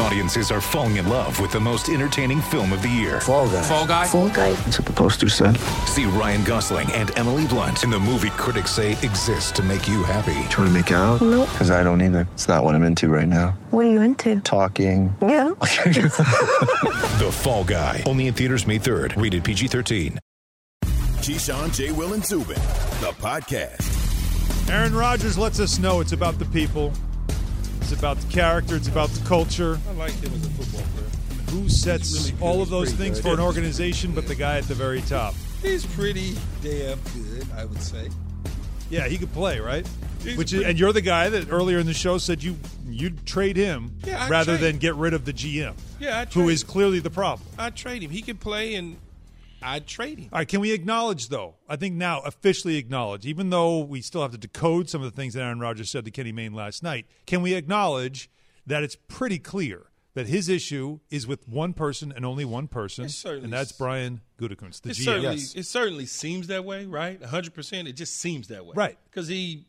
Audiences are falling in love with the most entertaining film of the year. Fall guy. Fall guy. Fall guy. That's what the poster said. See Ryan Gosling and Emily Blunt in the movie critics say exists to make you happy. Trying to make it out? Nope. Because I don't either. It's not what I'm into right now. What are you into? Talking. Yeah. The Fall Guy. Only in theaters May 3rd. Rated PG-13. Keyshawn, J. Will, and Zubin, the podcast. Aaron Rodgers lets us know it's about the people. It's about the character. It's about the culture. I like him as a football player. Who sets really all of those things good. for an organization but the guy at the very top? He's pretty damn good, I would say. Yeah, he could play, right? He's Which is, and you're the guy that earlier in the show said you you'd trade him Yeah, rather trade than get rid of the GM, Yeah, trade is clearly the problem. I'd trade him. He can play, and I'd trade him. All right, can we acknowledge though? I think now officially acknowledge, even though we still have to decode some of the things that Aaron Rodgers said to Kenny Mayne last night. Can we acknowledge that it's pretty clear that his issue is with one person and only one person, and that's. Brian Gutekunst, the It GM. certainly, it certainly seems that way, right? 100%. It just seems that way. Right. Because he,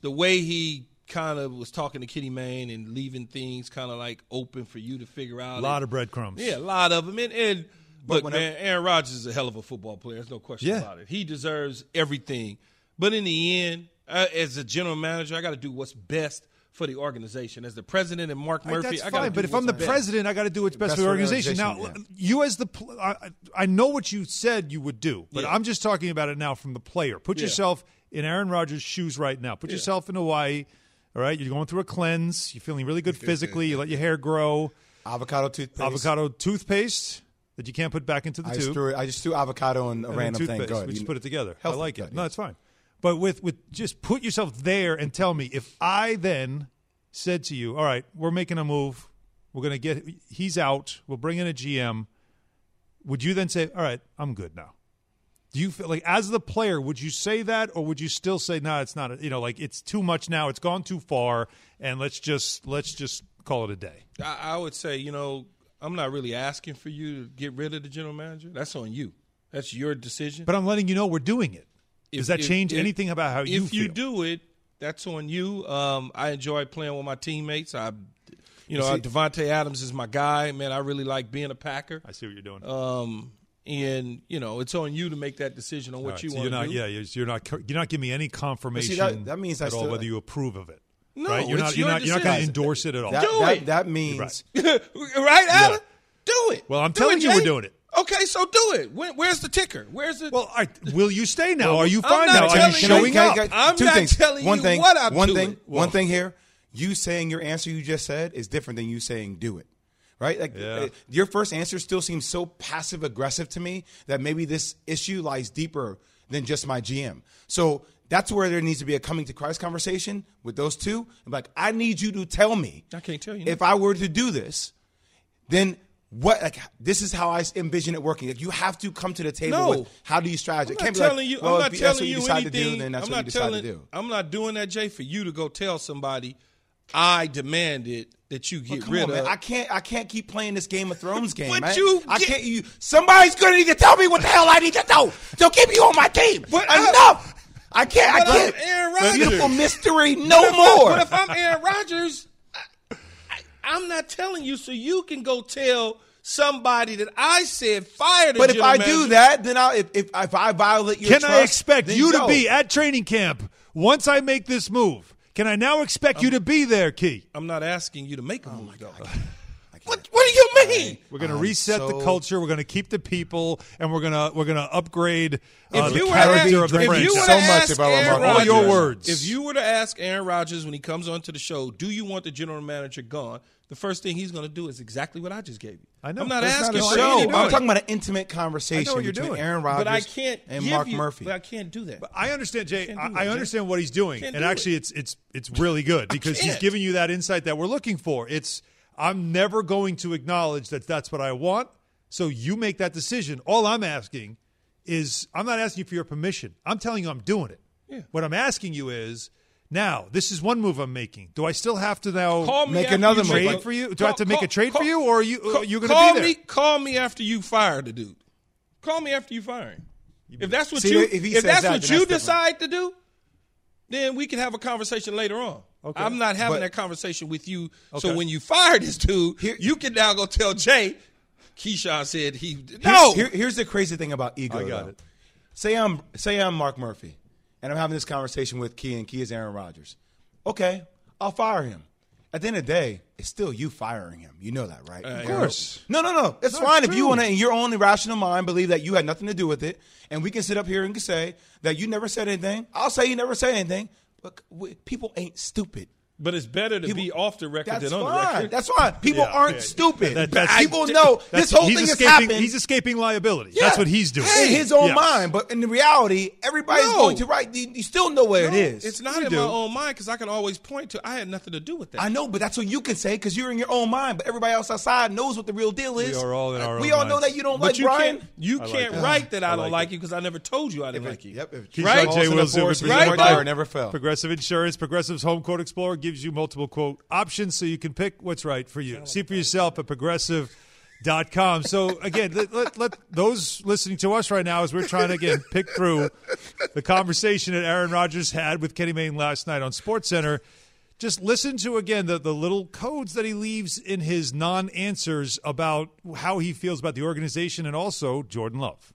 the way he kind of was talking to Kenny Mayne and leaving things kind of like open for you to figure out. A lot of breadcrumbs. Yeah, a lot of them. And, and look, whenever- man, Aaron Rodgers is a hell of a football player. There's no question Yeah. about it. He deserves everything. But in the end, uh, as a general manager, I got to do what's best for the organization. As the president and Mark Murphy, right, that's I gotta fine, do but if I'm the what's best. president, I got to do what's best, Best for the for the organization. Now, organization, you as the, pl- I, I know what you said you would do, but Yeah. I'm just talking about it now from the player. Put Yeah. yourself in Aaron Rodgers' shoes right now. Put yourself in Hawaii. All right, you're going through a cleanse. You're feeling really good physically. You let your hair grow. Avocado toothpaste. Avocado toothpaste that you can't put back into the I tube. just, threw it, I just threw avocado and a and random thing. toothpaste. Go ahead. We just put it together. Healthy, I like it. good, No, yeah. it's fine. But with with just put yourself there and tell me if I then said to you, "All right, we're making a move. We're going to get he's out. We'll bring in a GM." Would you then say, "All right, I'm good now"? Do you feel like as the player, would you say that, or would you still say, "No, it's not. You know, like it's too much now. It's gone too far, and let's just let's just call it a day." I, I would say, you know, I'm not really asking for you to get rid of the general manager. That's on you. That's your decision. But I'm letting you know we're doing it. If- Does that if- change if- anything about how you If you do it, that's on you. Um, I enjoy playing with my teammates. I, you know, see- Davante Adams is my guy. Man, I really like being a Packer. I see what you're doing. Um, and you know, it's on you to make that decision on what All right, you so want you're not, to do. yeah, you're, you're not, you're not giving me any confirmation that- that means I at all still- whether you approve of it. No, right? You're it's not, you're not, you're not going to endorse it at all. That, Do that, it. that means right, Alan? Do it. Well, I'm Do telling it, you we're doing it. Okay, so do it. When, where's the ticker? Where's the? well, I, will you stay now? Are you fine now? Are you you- showing Can I- up? can I- I'm two not things. telling one you thing, what I'm one doing. thing, one thing here. You saying your answer you just said is different than you saying do it. Right? Like Yeah. uh, your first answer still seems so passive aggressive to me that maybe this issue lies deeper than just my GM. So that's where there needs to be a coming to Christ conversation with those two. I'm like, I need you to tell me. I can't tell you If I were to do this, then what like this is how I envision it working. Like you have to come to the table No. with how do you strategize? I'm not can't be telling like, you. well, I'm not if telling you you anything. to do, then that's I'm what you not decide telling. to do. I'm not doing that, Jay, for you to go tell somebody. I demanded that you get rid on, man. of. I can't. I can't keep playing this Game of Thrones game, But man. you I get- can't. You. Somebody's gonna need to tell me what the hell I need to know to keep you on my team. But Enough. I, can't. But I I'm can't. Aaron Rodgers. Beautiful mystery. No But if I- more. But if I'm Aaron Rodgers, I, I, I'm not telling you, so you can go tell somebody that I said fire But if general I do that, then I if, if if I violate your Can trust, I expect then you to be at training camp once I make this move? Can I now expect you to be there, Key? I'm not asking you to make a move, though. Oh, I What, what do you mean? We're going to I'm reset the culture. We're going to keep the people, and we're going to we're going to upgrade uh, the you were to character ask- of the if franchise. you So much about Aaron Mark All your words. If you were to ask Aaron Rodgers when he comes onto the show, do you want the general manager gone? The first thing he's going to do is exactly what I just gave you. I know. I'm not But asking No, for no. I'm talking about an intimate conversation I you're between doing. Aaron Rodgers but I can't and Mark you, Murphy. But I can't do that. I understand, Jay. I, do I that, understand what he's doing, Can't and do actually, it. it's it's it's really good because he's giving you that insight that we're looking for. It's I'm never going to acknowledge that that's what I want. So you make that decision. All I'm asking is I'm not asking you for your permission. I'm telling you I'm doing it. Yeah. What I'm asking you is now this is one move I'm making. Do I still have to now Call Make another you move. trade a- for you? Do I have to make call- a trade call- for you, or are you call- are you going call to be there? Me, call me after you fire the dude. Call me after you fire him. If that's what See, you if he if says that's that, what you that's different. decide to do, then we can have a conversation later on. Okay. I'm not having But- that conversation with you. Okay. So when you fire this dude, Here- you can now go tell Jay. Keyshawn said he Here- no. Here, here's the crazy thing about ego. I got though. it. Say I'm say I'm Mark Murphy, and I'm having this conversation with Key, and Key is Aaron Rodgers. Okay, I'll fire him. At the end of the day, it's still you firing him. You know that, right? Uh, of course. No, no, no. It's No, fine it's if you want to, in your own rational mind, believe that you had nothing to do with it, and we can sit up here and say that you never said anything. I'll say you never said anything, but we- people ain't stupid. But it's better to People- be off the record than on the record. That's fine. People Yeah, aren't yeah. stupid. That- that's- people know this whole he's thing has escaping, happened. He's escaping liability. Yeah. That's what he's doing. in his own Yes. mind. But in reality, everybody's No. going to write. You, you still know where No, it is. It's not You in do. my own mind because I can always point to. I had nothing to do with that. I know, but that's what you can say because you're in your own mind. But everybody else outside knows what the real deal is. We are all in our We own all know that you don't but like you Brian. can't. You I can't that. write that I, I don't like like you because I never told you I didn't like you. Yep. Right? J. Will Balls in the Zubin, right, never fell. Progressive Insurance, Progressive's Home Court Explorer gives you multiple quote options so you can pick what's right for you. See for yourself at progressive.com. So again, let, let, let those listening to us right now as we're trying to again pick through the conversation that Aaron Rodgers had with Kenny Mayne last night on SportsCenter, Just listen to again the, the little codes that he leaves in his non-answers about how he feels about the organization and also Jordan Love.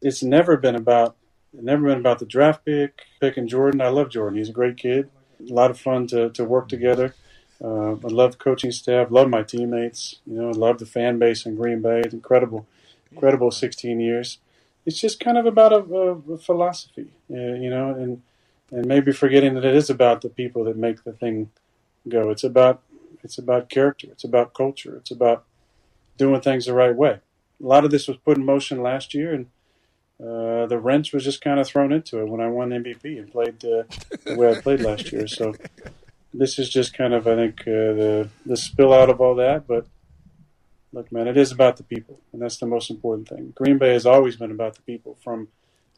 it's never been about never been about the draft pick picking Jordan. I love Jordan. He's a great kid. A lot of fun to, to work together. Uh, I love coaching staff. Love my teammates. You know, love the fan base in Green Bay. It's incredible, incredible 16 years. It's just kind of about a, a, a philosophy, uh, you know, and and maybe forgetting that it is about the people that make the thing go. It's about it's about character. It's about culture. It's about doing things the right way. A lot of this was put in motion last year, and uh, the wrench was just kind of thrown into it when I won MVP and played uh, the way I played last year. So this is just kind of, I think, uh, the the spill out of all that. But look, man, it is about the people, and that's the most important thing. Green Bay has always been about the people, from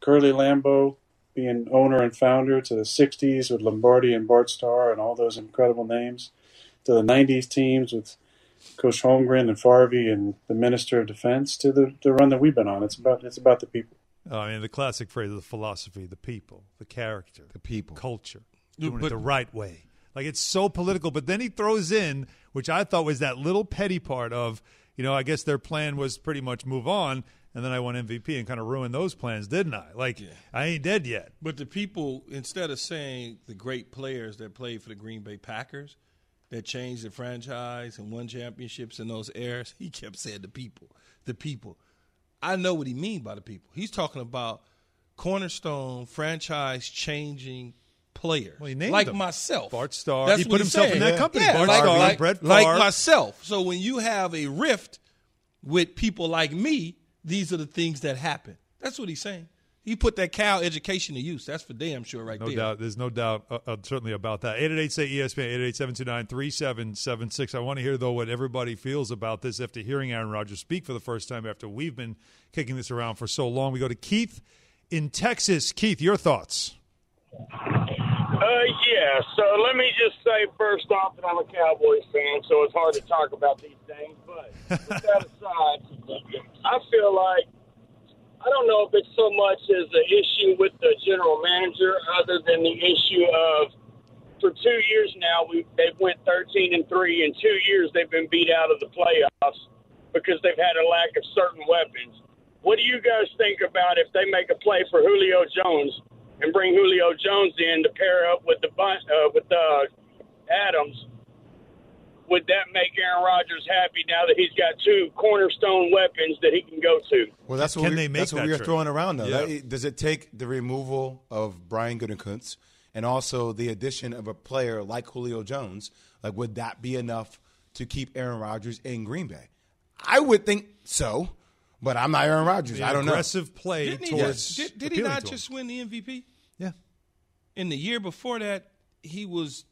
Curly Lambeau being owner and founder to the '60s with Lombardi and Bart Starr and all those incredible names, to the '90s teams with Coach Holmgren and Favre and the Minister of Defense, to the, the run that we've been on. It's about it's about the people. Oh, I mean, the classic phrase of the philosophy, the people, the character, the people. culture, doing but- it the right way. Like it's so political, but then he throws in, which I thought was that little petty part of, you know, I guess their plan was pretty much move on, and then I won MVP and kind of ruined those plans, didn't I? Like I ain't dead yet. But the people, instead of saying the great players that played for the Green Bay Packers, that changed the franchise and won championships in those eras, he kept saying the people, the people. I know what he mean by the people. He's talking about cornerstone franchise changing players, Well, he named like them. myself. Bart Starr. That's He what put himself in saying. that company. Yeah, Bart like, Starr, like, Brett like myself. So when you have a rift with people like me, these are the things that happen. That's what he's saying. He put that Cal education to use. That's for damn sure right No there. No doubt. There's no doubt, uh, uh, certainly about that. 888 say ESPN, 888 729 3776. I want to hear, though, what everybody feels about this after hearing Aaron Rodgers speak for the first time after we've been kicking this around for so long. We go to Keith in Texas. Keith, your thoughts. Uh, yeah. So let me just say first off that I'm a Cowboys fan, so it's hard to talk about these things. But with that aside, I feel like I don't know if it's so much as the issue with the general manager, other than the issue of for two years now we they've went 13 and three. In two years they've been beat out of the playoffs because they've had a lack of certain weapons. What do you guys think about if they make a play for Julio Jones and bring Julio Jones in to pair up with the uh, with uh, Adams? Would that make Aaron Rodgers happy now that he's got two cornerstone weapons that he can go to? Well, that's what Can we, they make that's what that we are trade? throwing around though. Yeah. That- does it take the removal of Brian Gutekunst and also the addition of a player like Julio Jones? Like, would that be enough to keep Aaron Rodgers in Green Bay? I would think so, but I'm not Aaron Rodgers. The I don't know. aggressive play Didn't he, towards. just, did, did he not to him. just win the MVP? Yeah. In the year before that, he was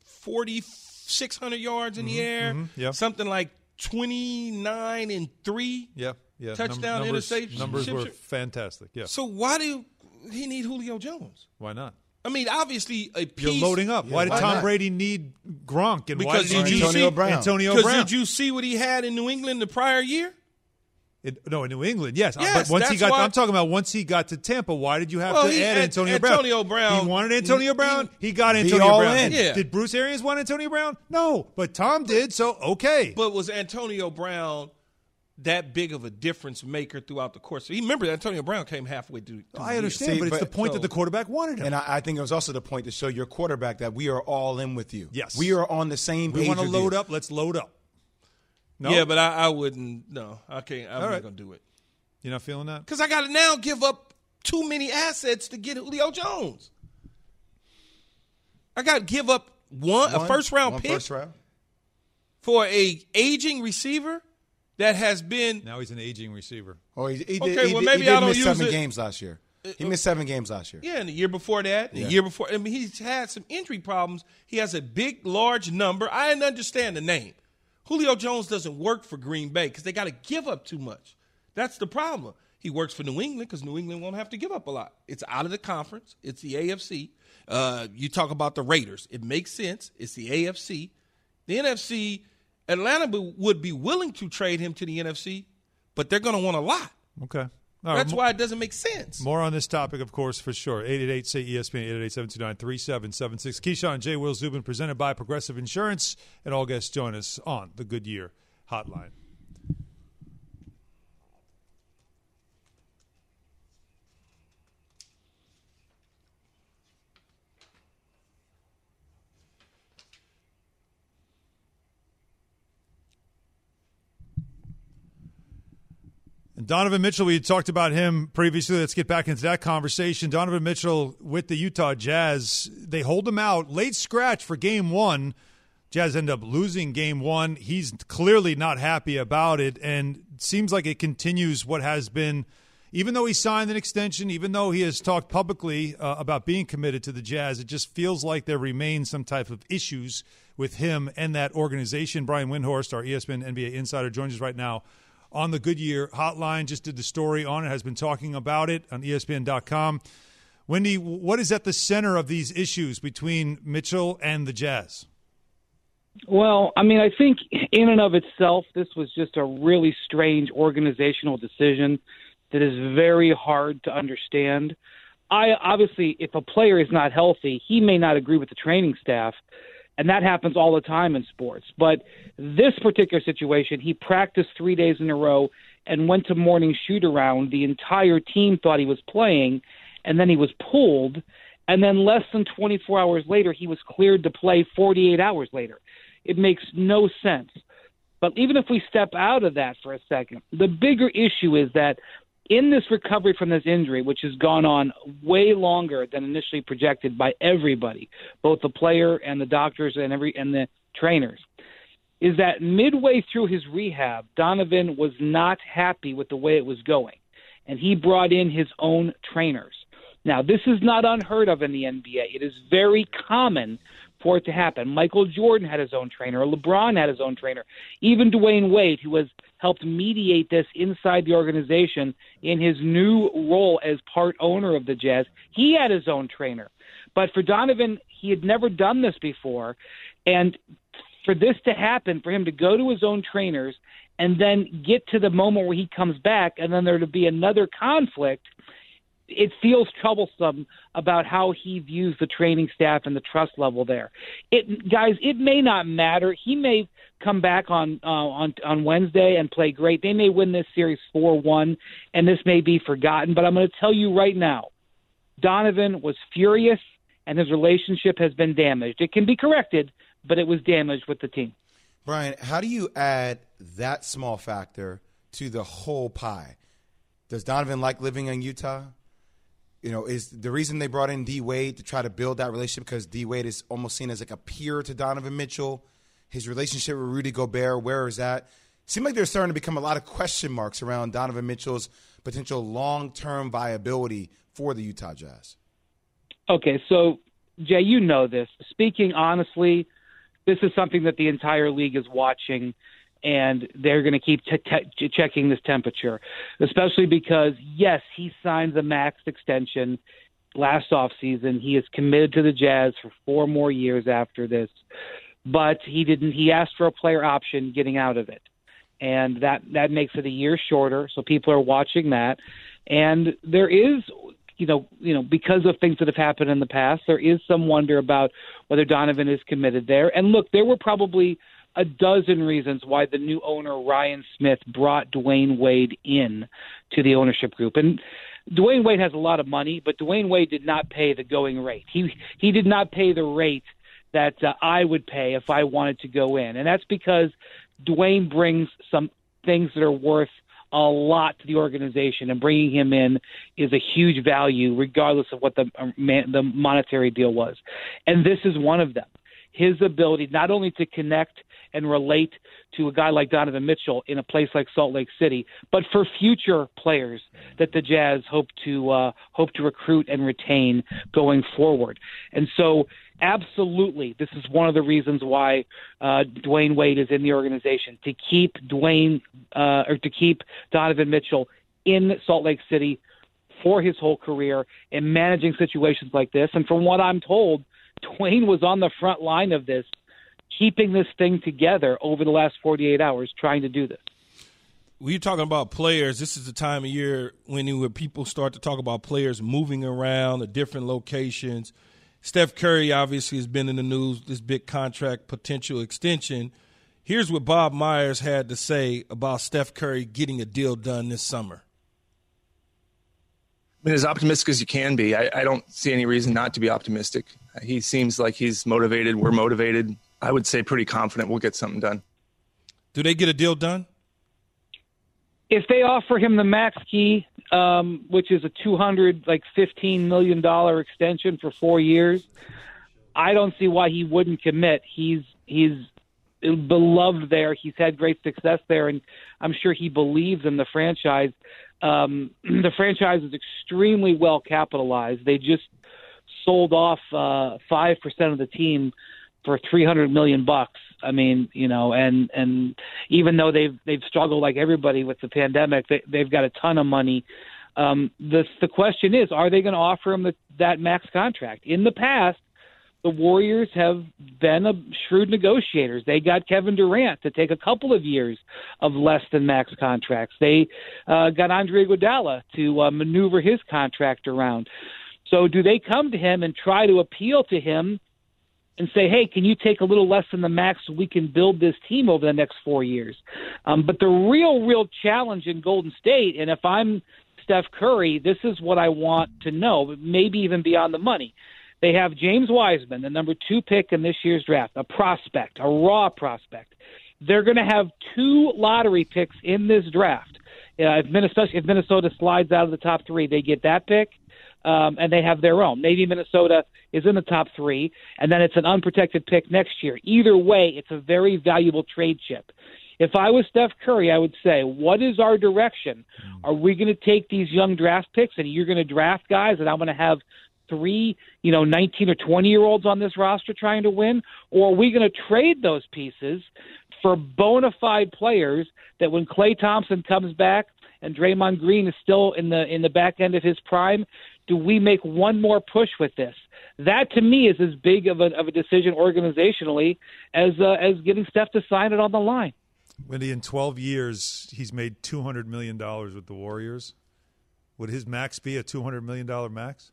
4,600 yards in the air, mhm, yeah. something like 29 and 3. Yeah. Yeah. Touchdown, numbers, interception- Numbers were fantastic. Yeah. So why do he need Julio Jones? Why not? I mean, obviously, a You're loading up. why did why Tom not? Brady need Gronk? And why Because did did you Antonio see- Brown. Antonio Because did you see what he had in New England the prior year? In, no, in New England, yes. Uh, Yes, but once he got, why- I'm talking about once he got to Tampa. Why did you have Well, to he- add An- Antonio Brown? Antonio Brown- He wanted Antonio he- Brown. He, got Be Antonio all Brown. in. Yeah. Did Bruce Arians want Antonio Brown? No, but Tom did. So okay. But was Antonio Brown that big of a difference maker throughout the course? He remember that Antonio Brown came halfway through. through I the understand, See, but it's but- the point so- that the quarterback wanted him. And I, I think it was also the point to show your quarterback that we are all in with you. Yes. we are on the same page. we want to with load you. up. Let's load up. No, Yeah, but I, I wouldn't. No, I can't. I'm All not right. gonna do it you're not feeling that. because I got to now give up too many assets to get Julio Jones. I got to give up one, a One- first round one pick first round. for a aging receiver that has been. Now he's an aging receiver. Oh, he, he Okay, he well, did- maybe he did I don't miss use seven it. games last year. Uh, he uh, missed seven games last year. Yeah, and the year before that, the Yeah. year before, I mean, he's had some injury problems. He has a big, large number. I didn't understand the name. Julio Jones doesn't work for Green Bay because they got to give up too much. That's the problem. He works for New England because New England won't have to give up a lot. It's out of the conference. It's the AFC. Uh, you talk about the Raiders. It makes sense. It's the AFC. The NFC, Atlanta would be willing to trade him to the NFC, but they're going to want a lot. Okay. Right, That's why it doesn't make sense. More on this topic, of course, for sure. 888 say ESPN, 888 729 3776. Keyshawn J. Will Zubin, presented by Progressive Insurance. And all guests join us on the Goodyear Hotline. And Donovan Mitchell, we talked about him previously. Let's get back into that conversation. Donovan Mitchell with the Utah Jazz, they hold him out late scratch for game one. Jazz end up losing game one. He's clearly not happy about it, and seems like it continues what has been. Even though he signed an extension, even though he has talked publicly uh, about being committed to the Jazz, it just feels like there remains some type of issues with him and that organization. Brian Windhorst, our ESPN NBA insider, joins us right now on the Goodyear hotline. Just did the story on it, has been talking about it on ESPN.com. Windy, what is at the center of these issues between Mitchell and the Jazz? Well, I mean, I think in and of itself, this was just a really strange organizational decision that is very hard to understand. I obviously, if a player is not healthy, he may not agree with the training staff, and that happens all the time in sports. But this particular situation, he practiced three days in a row and went to morning shoot around. The entire team thought he was playing, and then he was pulled. And then less than 24 hours later, he was cleared to play 48 hours later. It makes no sense. But even if we step out of that for a second, the bigger issue is that in this recovery from this injury, which has gone on way longer than initially projected by everybody, both the player and the doctors and every and the trainers, is that midway through his rehab, Donovan was not happy with the way it was going, and he brought in his own trainers. Now, this is not unheard of in the NBA. It is very common for it to happen. Michael Jordan had his own trainer. LeBron had his own trainer. Even Dwyane Wade, who has helped mediate this inside the organization in his new role as part owner of the Jazz, he had his own trainer. But for Donovan, he had never done this before. And for this to happen, for him to go to his own trainers and then get to the moment where he comes back and then there to be another conflict – it feels troublesome about how he views the training staff and the trust level there. It guys, it may not matter. He may come back on uh, on on Wednesday and play great. They may win this series 4-1 and this may be forgotten, but I'm going to tell you right now. Donovan was furious and his relationship has been damaged. It can be corrected, but it was damaged with the team. Brian, how do you add that small factor to the whole pie? Does Donovan like living in Utah? You know, is the reason they brought in D Wade to try to build that relationship because D Wade is almost seen as like a peer to Donovan Mitchell. His relationship with Rudy Gobert, where is that? Seems like there's starting to become a lot of question marks around Donovan Mitchell's potential long term viability for the Utah Jazz. Okay, so Jay, you know this. Speaking honestly, this is something that the entire league is watching, and they're going to keep t- t- checking this temperature, especially because yes, he signed a max extension last offseason. He is committed to the Jazz for four more years after this, but he didn't. He asked for a player option getting out of it. and that that makes it a year shorter. So people are watching that, and there is. You know, you know, because of things that have happened in the past, there is some wonder about whether Donovan is committed there. And look, there were probably a dozen reasons why the new owner Ryan Smith brought Dwyane Wade in to the ownership group. And Dwyane Wade has a lot of money, but Dwyane Wade did not pay the going rate. He he did not pay the rate that uh, I would pay if I wanted to go in, and that's because Dwyane brings some things that are worth a lot to the organization, and bringing him in is a huge value, regardless of what the uh, man, the monetary deal was. And this is one of them. His ability not only to connect and relate to a guy like Donovan Mitchell in a place like Salt Lake City, but for future players that the Jazz hope to uh, hope to recruit and retain going forward. And so, absolutely, this is one of the reasons why uh, Dwyane Wade is in the organization to keep Dwyane uh, or to keep Donovan Mitchell in Salt Lake City for his whole career in managing situations like this. And from what I'm told, Dwyane was on the front line of this keeping this thing together over the last 48 hours trying to do this. When you're talking about players, this is the time of year when, when people start to talk about players moving around at different locations. Steph Curry obviously has been in the news, this big contract potential extension. Here's what Bob Myers had to say about Steph Curry getting a deal done this summer. I mean, as optimistic as you can be, I, I don't see any reason not to be optimistic. He seems like he's motivated. We're motivated. I would say pretty confident we'll get something done. Do they get a deal done? If they offer him the max key, um, which is a two hundred like fifteen million dollar extension for four years, I don't see why he wouldn't commit. He's he's beloved there. He's had great success there, and I'm sure he believes in the franchise. Um, the franchise is extremely well capitalized. They just sold off uh, five uh, percent of the team for 300 million bucks. I mean, you know, and and even though they've they've struggled like everybody with the pandemic, they, they've got a ton of money. Um, the the question is, are they going to offer him the, that max contract? In the past, the Warriors have been a shrewd negotiators. They got Kevin Durant to take a couple of years of less than max contracts. They uh, got Andre Iguodala to uh, maneuver his contract around. So, do they come to him and try to appeal to him? And say, hey, can you take a little less than the max so we can build this team over the next four years? Um, but the real, real challenge in Golden State, and if I'm Steph Curry, this is what I want to know, maybe even beyond the money. They have James Wiseman, the number two pick in this year's draft, a prospect, a raw prospect. They're going to have two lottery picks in this draft. Uh, if Minnesota if Minnesota slides out of the top three, they get that pick um, and they have their own. Maybe Minnesota is in the top three, and then it's an unprotected pick next year. Either way, it's a very valuable trade chip. If I was Steph Curry, I would say, what is our direction? Are we going to take these young draft picks and you're going to draft guys, and I'm going to have three, you know, 19 or 20 year olds on this roster trying to win? Or are we going to trade those pieces for bona fide players that when Klay Thompson comes back and Draymond Green is still in the in the back end of his prime, do we make one more push with this? That to me is as big of a, of a decision organizationally as uh, as getting Steph to sign it on the line. Windy, in 12 years, he's made $200 million with the Warriors. Would his max be a $200 million max?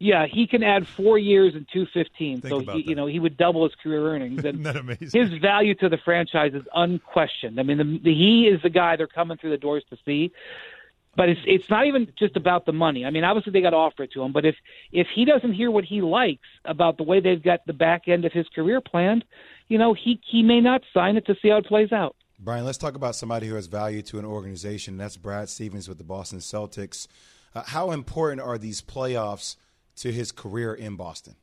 Yeah, he can add four years and two fifteen. So he, you know he would double his career earnings. And Isn't that amazing? His value to the franchise is unquestioned. I mean, the, the, he is the guy they're coming through the doors to see. But it's it's not even just about the money. I mean, obviously they got to offer it to him, but if if he doesn't hear what he likes about the way they've got the back end of his career planned, you know, he he may not sign it to see how it plays out. Brian, let's talk about somebody who has value to an organization. That's Brad Stevens with the Boston Celtics. Uh, how important are these playoffs to his career in Boston?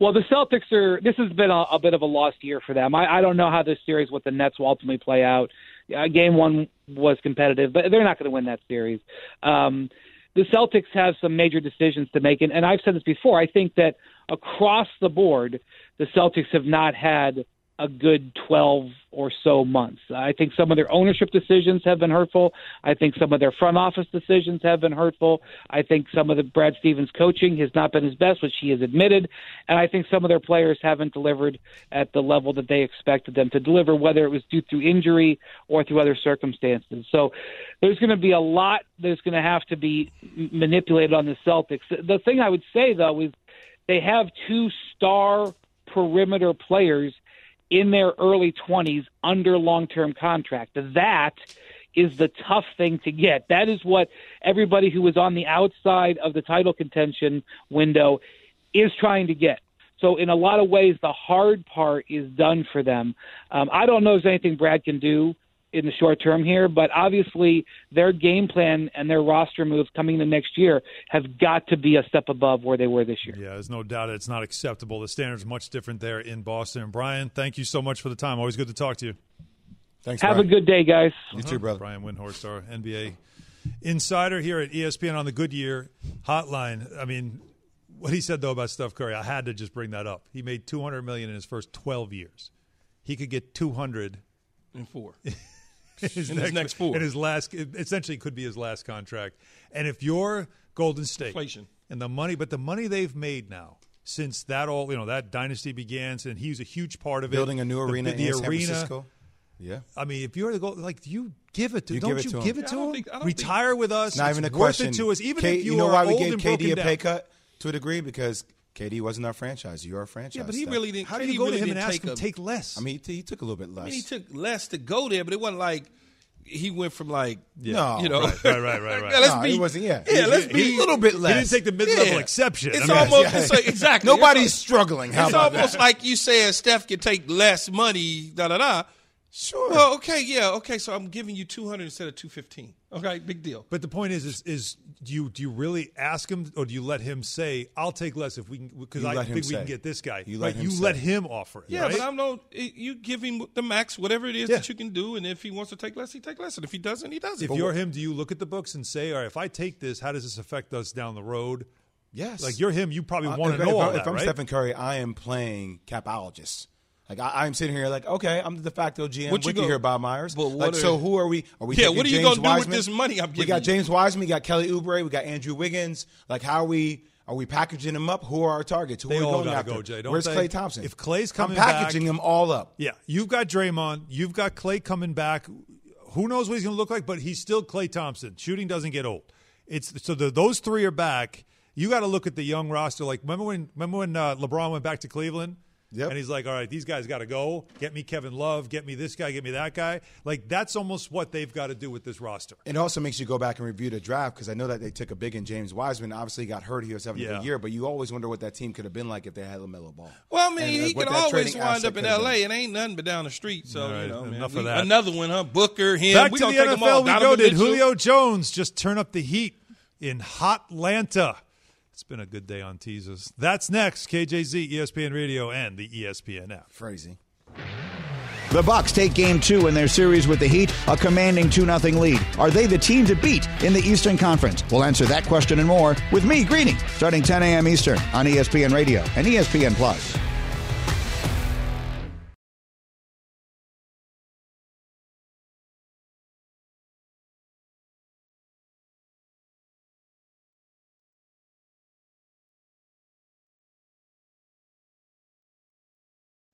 Well, the Celtics are. This has been a, a bit of a lost year for them. I, I don't know how this series with the Nets will ultimately play out. Uh, game one was competitive, but they're not going to win that series. Um, the Celtics have some major decisions to make, and, and I've said this before. I think that across the board, the Celtics have not had a good 12 or so months. I think some of their ownership decisions have been hurtful. I think some of their front office decisions have been hurtful. I think some of the Brad Stevens coaching has not been his best, which he has admitted. And I think some of their players haven't delivered at the level that they expected them to deliver, whether it was due to injury or through other circumstances. So there's going to be a lot that's going to have to be manipulated on the Celtics. The thing I would say, though, is they have two star perimeter players in their early 20s under long term contract. That is the tough thing to get. That is what everybody who was on the outside of the title contention window is trying to get. So, in a lot of ways, the hard part is done for them. Um, I don't know if there's anything Brad can do in the short term here, but obviously their game plan and their roster moves coming the next year have got to be a step above where they were this year. Yeah, there's no doubt it's not acceptable. The standard's much different there in Boston. And Brian, thank you so much for the time. Always good to talk to you. Thanks. Have Brian. a good day, guys. You too, brother. Brian Windhorst, our NBA insider here at ESPN on the Goodyear Hotline. I mean, what he said though about Steph Curry, I had to just bring that up. He made 200 million in his first 12 years. He could get 200 And four. in his, In his next four. In his last, it essentially could be his last contract. And if you're Golden State, Inflation. and the money, but the money they've made now since that all, you know, that dynasty began, and he's a huge part of it. Building a new The- arena the, in San arena. Francisco. Yeah. I mean, if you're the goal, like you give it to, You don't give it you to him. give it to don't him? think- I don't Retire with us. It's not even a worth question. it to us, even K- if you, you know are why we gave KD a pay cut to a degree because KD wasn't our franchise. You're our franchise. Yeah, but he Steph. really didn't. How do KD you go really to him and ask take him a- take less? I mean, he, he took a little bit less. I mean, he took less to go there, but it wasn't like he went from like No, you know, right, right, right, right, right. Yeah, let's No, be. he wasn't- yeah. yeah, He- let's he- be a little bit less. he didn't take the mid-level Yeah. exception. It's I mean, almost yeah. it's like- exactly. Nobody's It's, struggling. How it's about almost that? like you saying Steph can take less money. Da da da. Sure. Well, okay, yeah, okay. So I'm giving you 200 instead of 215. Okay, big deal. But the point is, is, is do you do you really ask him, or do you let him say, "I'll take less if we can," because I think we say. can get this guy. You right? let him you let him offer it. Yeah, right? but I'm no. You give him the max, whatever it is Yeah. that you can do, and if he wants to take less, he take less, and if he doesn't, he doesn't. if you're him, do you look at the books and say, "All right, if I take this, how does this affect us down the road?" yes. Like you're him, you probably Uh, want to know if, all I'm- that, If I'm right? Stephen Curry, I am playing capologist. Like I, I'm sitting here, like okay, I'm the de facto GM. What you with you here, Bob Myers. But what like, are- so who are we? Are we? Yeah, what are you James gonna do with this money I'm We got you? James Wiseman, we got Kelly Oubre, we got Andrew Wiggins. Like how are we? Are we packaging them up? Who are our targets? Who They are we all going after? go, Jay, Where's they? Klay Thompson? If Klay's I'm coming back- packaging them all up. Yeah, you've got Draymond, you've got Klay coming back. Who knows what he's going to look like? But he's still Klay Thompson. Shooting doesn't get old. It's so the, those three are back. You got to look at the young roster. Like remember when remember when uh, LeBron went back to Cleveland? Yep. And he's like, all right, these guys got to go. Get me Kevin Love. Get me this guy. Get me that guy. Like that's almost what they've got to do with this roster. It also makes you go back and review the draft because I know that they took a big in James Wiseman. Obviously, he got hurt here seventh Yeah. of the year, but you always wonder what that team could have been like if they had Lamelo Ball. Well, I mean, And, uh, he like, what could always wind up in L.A. been. It ain't nothing but down the street. So All right, you know, man, enough we- of that. another one, huh? Booker, him. Back we to the gonna take them all. NFL we go. Did Julio Jones just turn up the heat in Hotlanta? It's been a good day on teasers. That's next. KJZ, ESPN Radio, and the ESPN app. Crazy. The Bucks take game two in their series with the Heat, a commanding 2 0 lead. Are they the team to beat in the Eastern Conference? We'll answer that question and more with me, Greeny, starting 10 a.m. Eastern on ESPN Radio and ESPN Plus.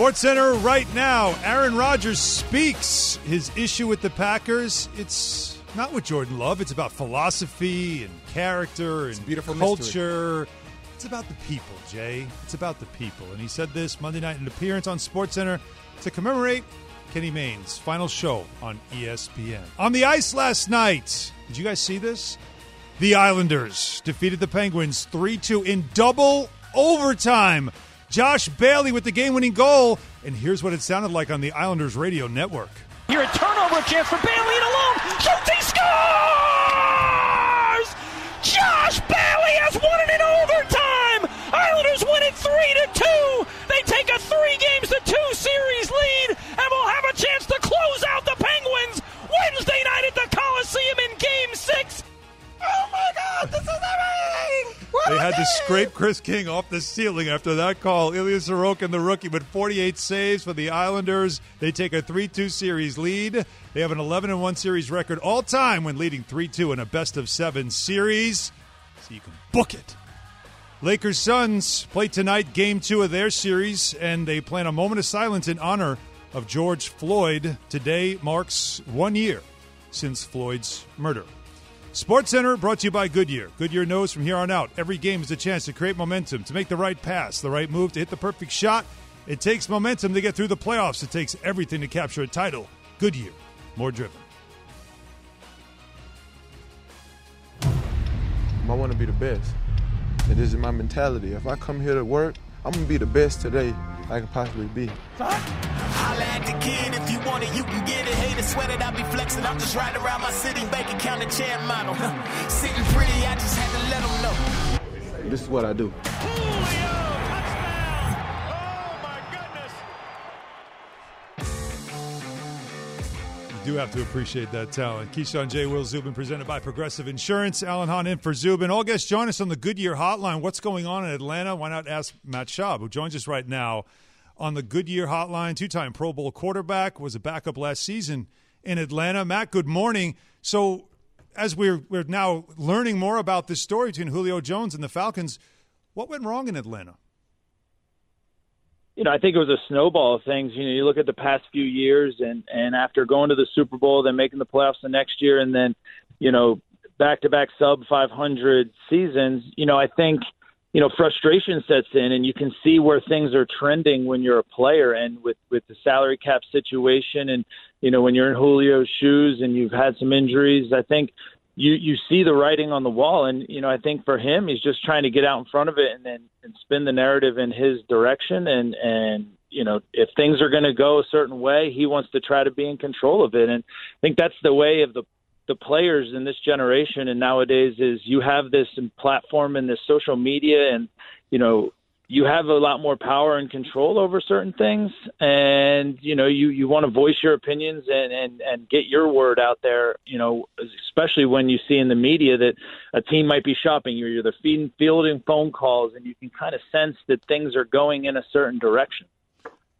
Sports Center right now. Aaron Rodgers speaks his issue with the Packers. It's not with Jordan Love. It's about philosophy and character and beautiful culture. It's about the people, Jay. It's about the people. And he said this Monday night in an appearance on Sports Center to commemorate Kenny Mayne's final show on ESPN. On the ice last night, did you guys see this? The Islanders defeated the Penguins 3 2 in double overtime. Josh Bailey with the game winning goal. And here's what it sounded like on the Islanders radio network. Here a turnover chance for Bailey and alone. Shoots, he scores! Josh Bailey has won it in overtime. Islanders win it three to two. They take a three games to two series lead and will have a chance to close out the Penguins Wednesday night at the Coliseum in Game Six. Oh my God! This is amazing! They had to scrape Chris King off the ceiling after that call. Ilya Sorokin, the rookie, with 48 saves for the Islanders. They take a 3 2 series lead. They have an 11 1 series record all time when leading 3 2 in a best of seven series. So you can book it. Lakers Suns play tonight, game two of their series, and they plan a moment of silence in honor of George Floyd. Today marks one year since Floyd's murder. Sports Center brought to you by Goodyear. Goodyear knows from here on out every game is a chance to create momentum, to make the right pass, the right move, to hit the perfect shot. It takes momentum to get through the playoffs. It takes everything to capture a title. Goodyear, more driven. I want to be the best. This is my mentality. If I come here to work, I'm to be the best today I can possibly be. Holla at the kid if you want it, you can get it. Hate to sweat it, I be flexing. I'm just riding around my city, bank account and chair model. Sitting pretty, I just had to let them know. This is what I do. Do have to appreciate that talent. Keyshawn J. Will Zubin presented by Progressive Insurance. Alan Hahn in for Zubin. All guests join us on the Goodyear Hotline. What's going on in Atlanta? Why not ask Matt Schaub, who joins us right now on the Goodyear Hotline. Two-time Pro Bowl quarterback, was a backup last season in Atlanta. Matt, good morning. So, as we're we're now learning more about this story between Julio Jones and the Falcons, what went wrong in Atlanta? You know, I think it was a snowball of things. You know, you look at the past few years, and and after going to the Super Bowl, then making the playoffs the next year, and then, you know, back to back sub 500 seasons. You know, I think, you know, frustration sets in, and you can see where things are trending when you're a player, and with with the salary cap situation, and you know, when you're in Julio's shoes, and you've had some injuries. I think you you see the writing on the wall. And you know I think for him he's just trying to get out in front of it and then and spin the narrative in his direction. And and you know if things are going to go a certain way he wants to try to be in control of it. And I think that's the way of the the players in this generation and nowadays is you have this platform and this social media and you know you have a lot more power and control over certain things and you know you you want to voice your opinions and and and get your word out there you know especially when you see in the media that a team might be shopping you you're the feeding fielding phone calls and you can kind of sense that things are going in a certain direction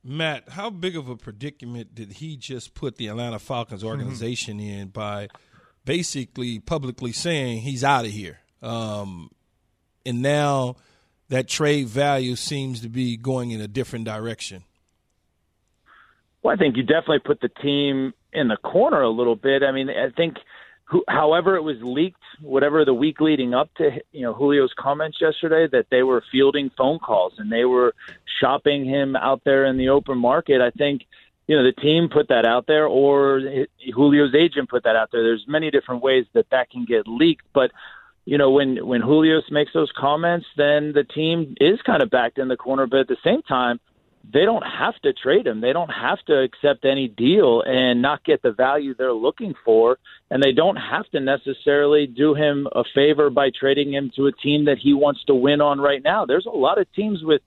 Matt, how big of a predicament did he just put the Atlanta Falcons organization in by basically publicly saying he's out of here? Um, and now that trade value seems to be going in a different direction. Well, I think you definitely put the team in the corner a little bit. I mean, I think however it was leaked, whatever the week leading up to you know Julio's comments yesterday, that they were fielding phone calls and they were shopping him out there in the open market. I think you know the team put that out there, or Julio's agent put that out there. There's many different ways that that can get leaked, but you know when when Julio makes those comments, then the team is kind of backed in the corner. But at the same time they don't have to trade him. They don't have to accept any deal and not get the value they're looking for. And they don't have to necessarily do him a favor by trading him to a team that he wants to win on right now. There's a lot of teams with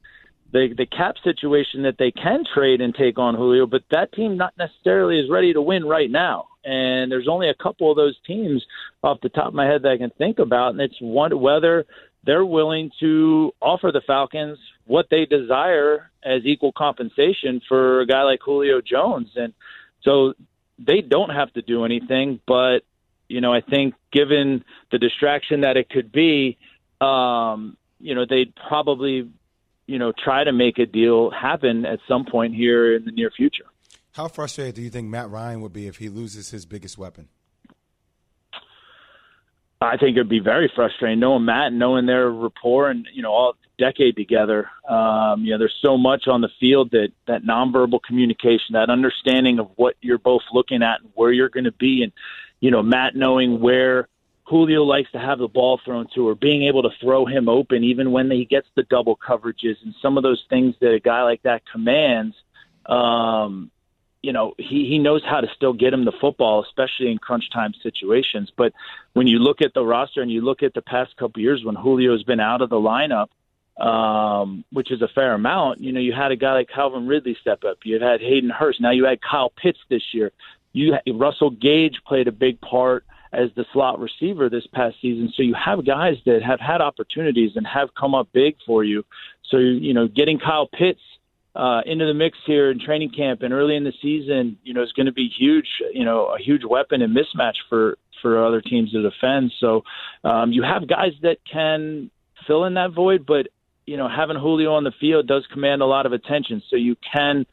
the the cap situation that they can trade and take on Julio, but that team not necessarily is ready to win right now. And there's only a couple of those teams off the top of my head that I can think about, and it's one whether they're willing to offer the Falcons what they desire as equal compensation for a guy like Julio Jones. And so they don't have to do anything, but you know, I think given the distraction that it could be, um, you know, they'd probably, you know, try to make a deal happen at some point here in the near future. How frustrated do you think Matt Ryan would be if he loses his biggest weapon? I think it'd be very frustrating knowing Matt and knowing their rapport and you know all decade together. Um, you know, there's so much on the field that that nonverbal communication, that understanding of what you're both looking at and where you're going to be, and you know, Matt knowing where Julio likes to have the ball thrown to, or being able to throw him open even when he gets the double coverages, and some of those things that a guy like that commands. Um, you know, he, he knows how to still get him the football, especially in crunch time situations. But when you look at the roster and you look at the past couple years when Julio's been out of the lineup, um, which is a fair amount, you know, you had a guy like Calvin Ridley step up. You had Hayden Hurst. Now you had Kyle Pitts this year. You Russell Gage played a big part as the slot receiver this past season. So you have guys that have had opportunities and have come up big for you. So you know, getting Kyle Pitts uh, into the mix here in training camp and early in the season, you know, is going to be huge. You know, a huge weapon and mismatch for for other teams to defend. So um, you have guys that can fill in that void, but you know, having Julio on the field does command a lot of attention. So you can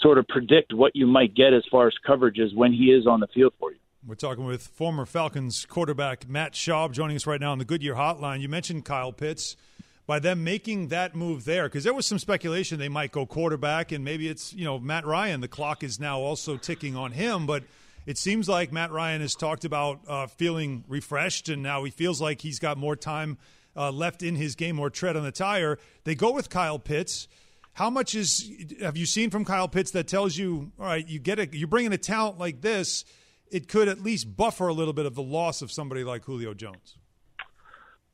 sort of predict what you might get as far as coverages when he is on the field for you. We're talking with former Falcons quarterback Matt Schaub joining us right now on the Goodyear Hotline. You mentioned Kyle Pitts. By them making that move there because there was some speculation they might go quarterback and maybe it's you know Matt Ryan. The clock is now also ticking on him but it seems like Matt Ryan has talked about uh, feeling refreshed and now he feels like he's got more time uh, left in his game more tread on the tire. They go with Kyle Pitts. How much is have you seen from Kyle Pitts that tells you all right you get it you're bringing a talent like this it could at least buffer a little bit of the loss of somebody like Julio Jones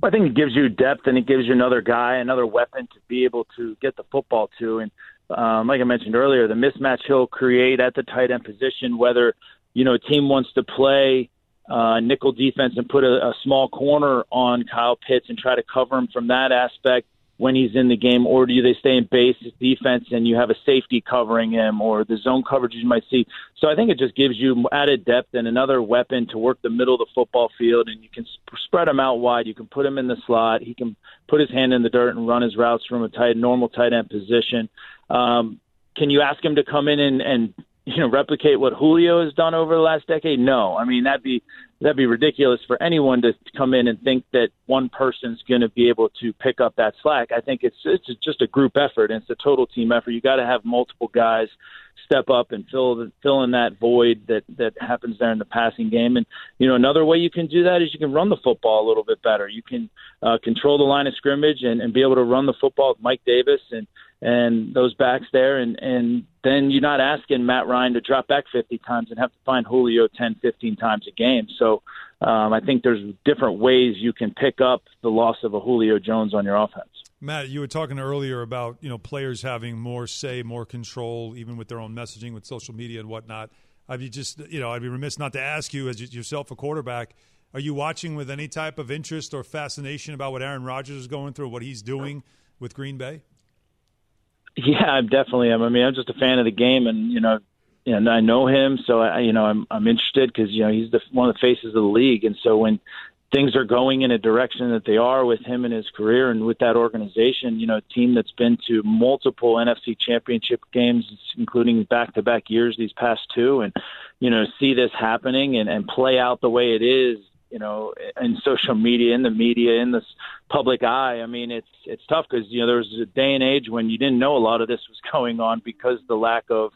I think it gives you depth and it gives you another guy, another weapon to be able to get the football to. And um, like I mentioned earlier, the mismatch he'll create at the tight end position, whether you know a team wants to play uh, nickel defense and put a, a small corner on Kyle Pitts and try to cover him from that aspect when he's in the game, or do they stay in base defense and you have a safety covering him, or the zone coverage you might see? So I think it just gives you added depth and another weapon to work the middle of the football field, and you can spread him out wide. You can put him in the slot. He can put his hand in the dirt and run his routes from a tight, normal tight end position. Um, can you ask him to come in and, and you know replicate what Julio has done over the last decade? No, I mean that'd be that'd be ridiculous for anyone to come in and think that one person's going to be able to pick up that slack. I think it's it's just a group effort and it's a total team effort. You got to have multiple guys step up and fill the, fill in that void that that happens there in the passing game. And you know another way you can do that is you can run the football a little bit better. You can uh, control the line of scrimmage and, and be able to run the football with Mike Davis and and those backs there, and and then you're not asking Matt Ryan to drop back 50 times and have to find Julio 10, 15 times a game. So um, I think there's different ways you can pick up the loss of a Julio Jones on your offense. Matt, you were talking earlier about you know players having more say, more control, even with their own messaging, with social media and whatnot. I'd be just you know I'd be remiss not to ask you, as yourself a quarterback, are you watching with any type of interest or fascination about what Aaron Rodgers is going through, what he's doing with Green Bay? Yeah, I definitely am. I mean, I'm just a fan of the game, and you know, and I know him, so I, you know, I'm I'm interested because you know he's the one of the faces of the league, and so when things are going in a direction that they are with him and his career and with that organization, you know, a team that's been to multiple NFC championship games, including back to back years these past two, and, you know, see this happening and, and play out the way it is you know, in social media, in the media, in the public eye. I mean, it's it's tough because you know there was a day and age when you didn't know a lot of this was going on because the lack of,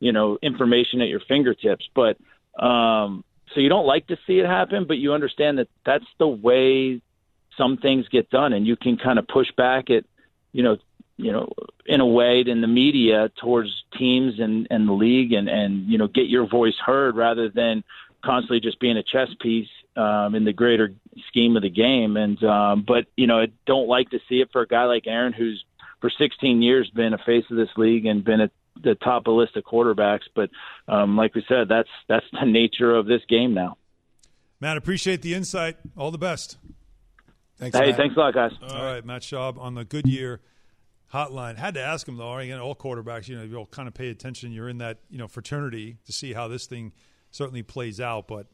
you know, information at your fingertips. But um, so you don't like to see it happen, but you understand that that's the way some things get done, and you can kind of push back at, you know, you know, in a way in the media towards teams and, and the league and, and, you know, get your voice heard rather than constantly just being a chess piece um, in the greater scheme of the game. And, um, but, you know, I don't like to see it for a guy like Aaron, who's for 16 years been a face of this league and been at the top of the list of quarterbacks. But um, like we said, that's, that's the nature of this game now. Matt, appreciate the insight. All the best. Thanks, hey, Matt. thanks a lot, guys. All right, Matt Schaub on the Goodyear hotline. Had to ask him though. Again, all quarterbacks, you know, you'll kind of pay attention. You're in that you know fraternity to see how this thing certainly plays out. But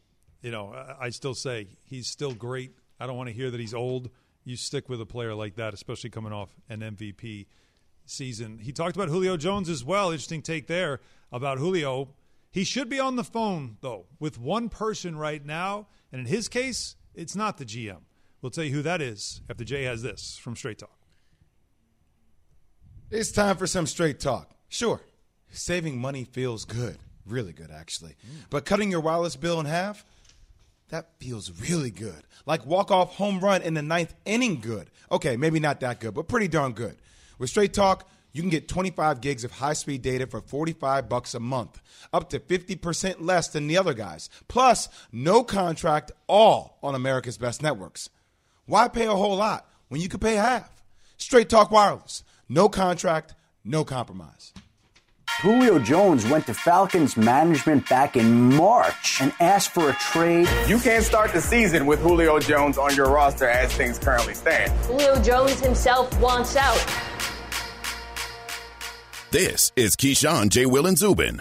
you know, I, still say he's still great. I don't want to hear that he's old. You stick with a player like that, especially coming off an MVP season. He talked about Julio Jones as well. Interesting take there about Julio. He should be on the phone though with one person right now, and in his case, it's not the GM. We'll tell you who that is after Jay has this from Straight Talk. It's time for some straight talk. Sure, saving money feels good, really good actually. Mm. But cutting your wireless bill in half, that feels really good. Like walk off home run in the ninth inning good. Okay, maybe not that good, but pretty darn good. With Straight Talk, you can get 25 gigs of high-speed data for 45 bucks a month, up to 50% less than the other guys. Plus, no contract all on America's best networks. Why pay a whole lot when you could pay half? Straight Talk Wireless. No contract, no compromise. Julio Jones went to Falcons management back in March and asked for a trade. You can't start the season with Julio Jones on your roster as things currently stand. Julio Jones himself wants out. This is Keyshawn, J. Will, and Zubin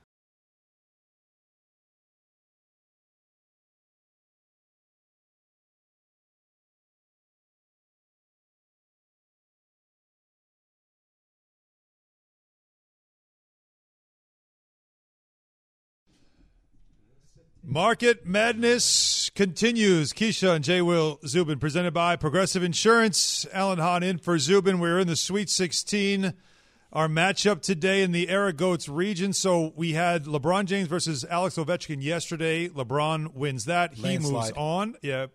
Market Madness continues. Keyshawn and Jay Will Zubin presented by Progressive Insurance. Alan Hahn in for Zubin. We're in the Sweet 16. Our matchup today in the Aragoats region. So we had LeBron James versus Alex Ovechkin yesterday. LeBron wins that. He Landslide. moves on. Yeah.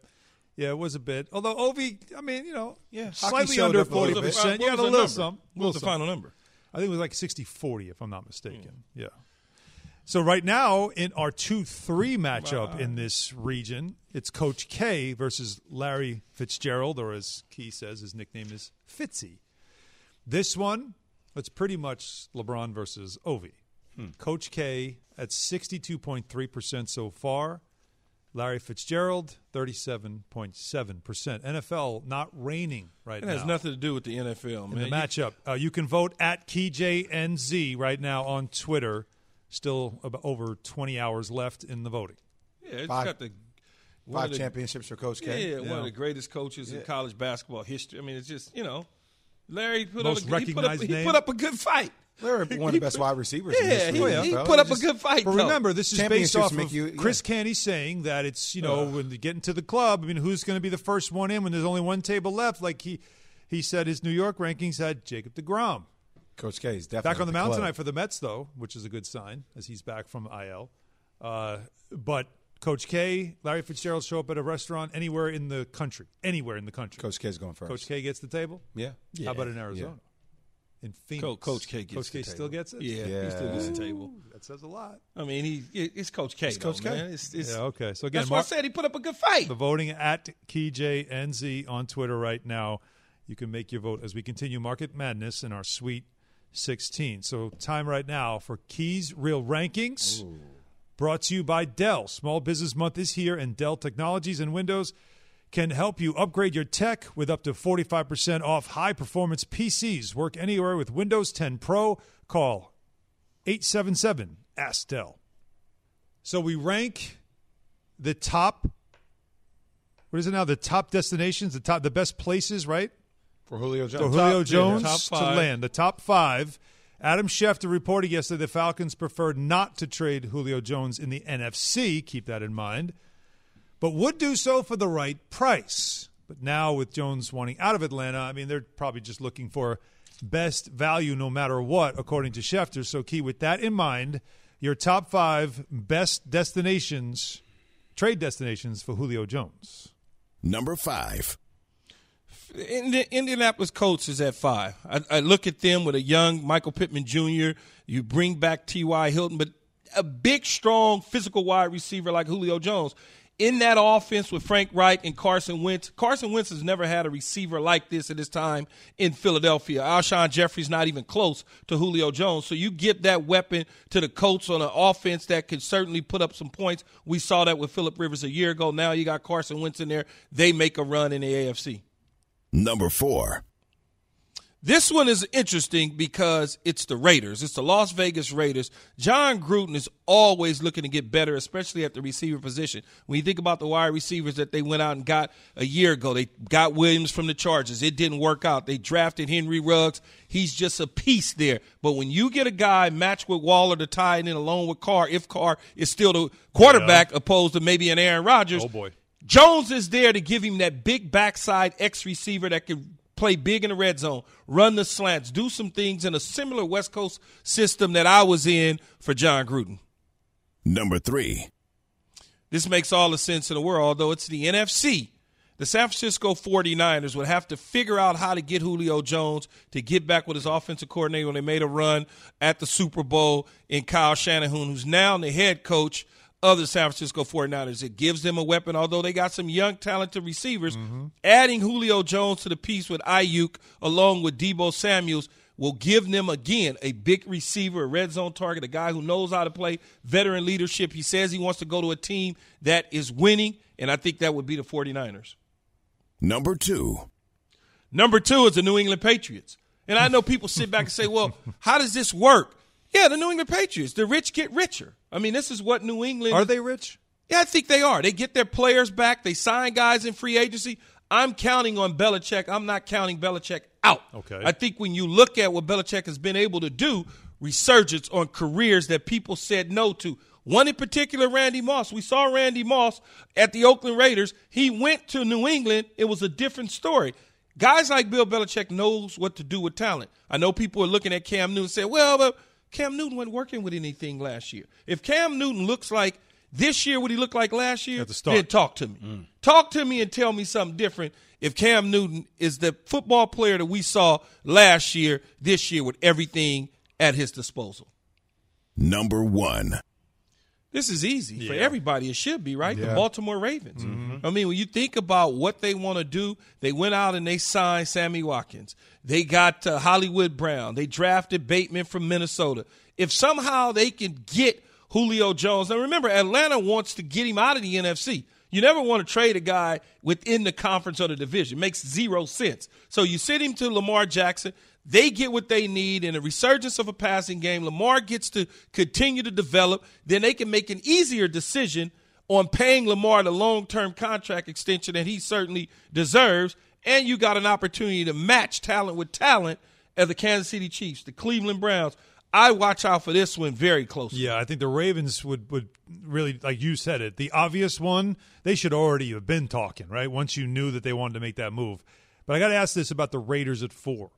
Yeah, it was a bit. Although Ovi, I mean, you know, Yeah, slightly under up a little forty bit. percent. What You got a little number? something. What was the final number? I think it was like 60-40, if I'm not mistaken. Hmm. Yeah. So right now in our two three matchup in this region, it's Coach K versus Larry Fitzgerald, or as Key says, his nickname is Fitzy. This one, it's pretty much LeBron versus Ovi. Hmm. Coach K at sixty two point three percent so far. Larry Fitzgerald, 37.7%. NFL not raining right It now. It has nothing to do with the NFL, in the matchup. Uh, you can vote at KeyJNZ right now on Twitter. Still about over 20 hours left in the voting. Yeah, it's Five- got the one five the- championships for Coach K. Yeah, one Yeah. of the greatest coaches in college basketball history. I mean, it's just you know, Larry put Most up a, he put up, recognized he put up a good fight. Larry, one of the best wide receivers. in Yeah, history he, of the he put up a good fight. But remember, this is based off make of you- yeah. Chris Canty saying that it's you know when you get into the club. I mean, who's going to be the first one in when there's only one table left? Like he he said, his New York rankings had Jacob Degrom Coach K is definitely back on the at mound club. tonight for the Mets, though, which is a good sign as he's back from IL. Uh, but Coach K, Larry Fitzgerald show up at a restaurant anywhere in the country, anywhere in the country. Coach K is going first. Coach K gets the table. Yeah. How about in Arizona? In Phoenix, Co- Coach K gets the table. Coach the K table. still gets it. Yeah, he still gets the table. That says a lot. I mean, he it- it's Coach K. It's Coach K. Man. It's, it's, yeah. Okay. So again, that's why I Mark- said he put up a good fight. The voting at KeyJNZ on Twitter right now. You can make your vote as we continue Market Madness in our Sweet 16. So, time right now for Keys Real Rankings. Brought to you by Dell. Small Business Month is here, and Dell Technologies and Windows can help you upgrade your tech with up to 45% off high performance PCs. Work anywhere with Windows 10 Pro. Call 877 Ask Dell. So, we rank the top what is it now? The top destinations, the top, the best places, right? For Julio So Jones. Julio Top- Jones yeah, to five. land the top five. Adam Schefter reported yesterday the Falcons preferred not to trade Julio Jones in the NFC. Keep that in mind, but would do so for the right price. But now with Jones wanting out of Atlanta, I mean they're probably just looking for best value no matter what, according to Schefter. So key with that in mind, your top five best destinations, trade destinations for Julio Jones. Number five. Indi- Indianapolis Colts is at five. I, I look at them with a young Michael Pittman Jr. You bring back T.Y. Hilton, but a big, strong, physical wide receiver like Julio Jones. In that offense with Frank Reich and Carson Wentz, Carson Wentz has never had a receiver like this at his time in Philadelphia. Alshon Jeffery's not even close to Julio Jones. So you give that weapon to the Colts on an offense that could certainly put up some points. We saw that with Philip Rivers a year ago. Now you got Carson Wentz in there. They make a run in the AFC. Number four. This one is interesting because it's the Raiders. It's the Las Vegas Raiders. Jon Gruden is always looking to get better, especially at the receiver position. When you think about the wide receivers that they went out and got a year ago, they got Williams from the Chargers. It didn't work out. They drafted Henry Ruggs. He's just a piece there. But when you get a guy matched with Waller to tie it in along with Carr, if Carr is still the quarterback opposed to maybe an Aaron Rodgers, Oh boy. Jones is there to give him that big backside X receiver that can play big in the red zone, run the slants, do some things in a similar West Coast system that I was in for Jon Gruden. Number three. This makes all the sense in the world, although it's the NFC. The San Francisco 49ers would have to figure out how to get Julio Jones to get back with his offensive coordinator when they made a run at the Super Bowl in Kyle Shanahan, who's now the head coach of the San Francisco 49ers. It gives them a weapon, although they got some young, talented receivers. Mm-hmm. Adding Julio Jones to the piece with Aiyuk along with Deebo Samuels will give them, again, a big receiver, a red zone target, a guy who knows how to play veteran leadership. He says he wants to go to a team that is winning, and I think that would be the 49ers. Number two. Number two is the New England Patriots. And I know people sit back and say, well, how does this work? Yeah, the New England Patriots. The rich get richer. I mean, this is what New England. Are they rich? Yeah, I think they are. They get their players back. They sign guys in free agency. I'm counting on Belichick. I'm not counting Belichick out. Okay. I think when you look at what Belichick has been able to do, resurgence on careers that people said no to. One in particular, Randy Moss. We saw Randy Moss at the Oakland Raiders. He went to New England. It was a different story. Guys like Bill Belichick knows what to do with talent. I know people are looking at Cam Newton and say, well, but Cam Newton wasn't working with anything last year. If Cam Newton looks like this year what he looked like last year, At the start. then talk to me. Mm. Talk to me and tell me something different if Cam Newton is the football player that we saw last year, this year with everything at his disposal. Number one. This is easy for everybody. It should be, right? The Baltimore Ravens. I mean, when you think about what they want to do, they went out and they signed Sammy Watkins. They got uh, Hollywood Brown. They drafted Bateman from Minnesota. If somehow they can get Julio Jones. Now remember, Atlanta wants to get him out of the NFC. You never want to trade a guy within the conference or the division. It makes zero sense. So you send him to Lamar Jackson. They get what they need in a resurgence of a passing game. Lamar gets to continue to develop. Then they can make an easier decision on paying Lamar the long term contract extension that he certainly deserves. And you got an opportunity to match talent with talent as the Kansas City Chiefs, the Cleveland Browns. I watch out for this one very closely. Yeah, I think the Ravens would would really, like you said it, the obvious one. They should already have been talking, right? Once you knew that they wanted to make that move. But I got to ask this about the Raiders at four.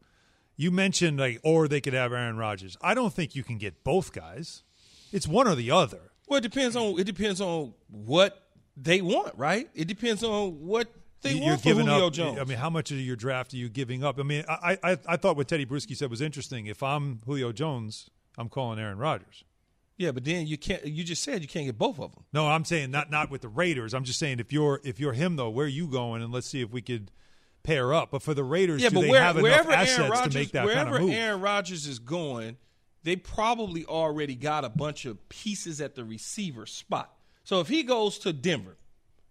You mentioned like, or they could have Aaron Rodgers. I don't think you can get both guys. It's one or the other. Well, it depends on it depends on what they want, right? It depends on what they You're want for giving Julio up. Jones. I mean, how much of your draft are you giving up? I mean, I, I I thought what Tedy Bruschi said was interesting. If I'm Julio Jones, I'm calling Aaron Rodgers. yeah, but then you can't. You just said you can't get both of them. No, I'm saying not not with the Raiders. I'm just saying if you're if you're him though, where are you going? And let's see if we could pair up. But for the Raiders, Yeah, do they where, have enough Aaron assets Rodgers, to make that wherever kind of move? Aaron Rodgers is going, they probably already got a bunch of pieces at the receiver spot. So if he goes to Denver,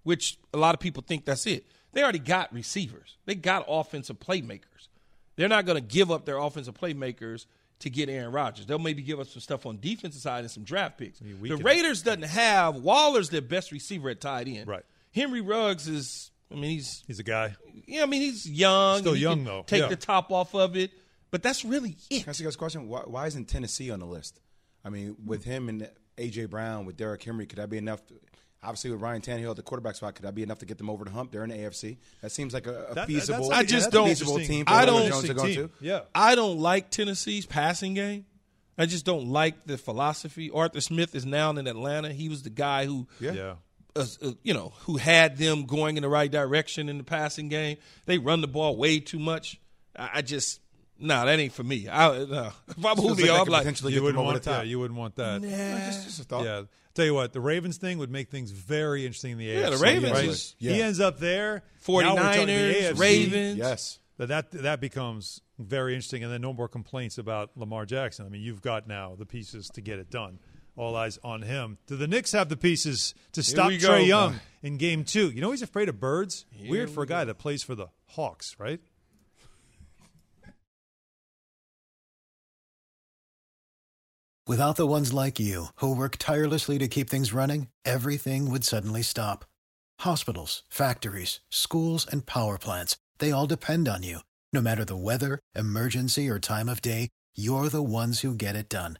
which a lot of people think that's it, they already got receivers. They got offensive playmakers. They're not going to give up their offensive playmakers to get Aaron Rodgers. They'll maybe give us some stuff on defensive side and some draft picks. we the Raiders doesn't have Waller's their best receiver at tight end. Right. Henry Ruggs is. I mean, he's he's a guy. Yeah, I mean, he's young. Still he young, though. Take Yeah. the top off of it, but that's really it. Can I ask you guys a question? Why, why isn't Tennessee on the list? I mean, with him and AJ Brown, with Derrick Henry, could that be enough? To, obviously, with Ryan Tannehill at the quarterback spot, could that be enough to get them over the hump? They're in the AFC. That seems like a, a That- feasible. I just don't. feasible team. For I Julio don't. Jones to go to. Yeah. I don't like Tennessee's passing game. I just don't like the philosophy. Arthur Smith is now in Atlanta. He was the guy who, Yeah. Yeah. uh, uh, you know, who had them going in the right direction in the passing game. They run the ball way too much. I, I just, no, that ain't for me. I, no. If I'm Julio, like I'm like, potentially you get them wouldn't want the. Yeah, you wouldn't want that. Nah. Just, just a thought. Yeah. Tell you what, the Ravens thing would make things very interesting in the Yeah, AFC. the Ravens right? is- He yeah. ends up there. Now we're the 49ers, AFC. Ravens. Yes. That, that that becomes very interesting, and then no more complaints about Lamar Jackson. I mean, you've got now the pieces to get it done. All eyes on him. Do the Knicks have the pieces to stop we. Trae Young in Game Two? You know he's afraid of birds. Here Weird we for a guy that plays for the Hawks, right? Without the ones like you, who work tirelessly to keep things running, everything would suddenly stop. Hospitals, factories, schools, and power plants, they all depend on you. No matter the weather, emergency, or time of day, you're the ones who get it done.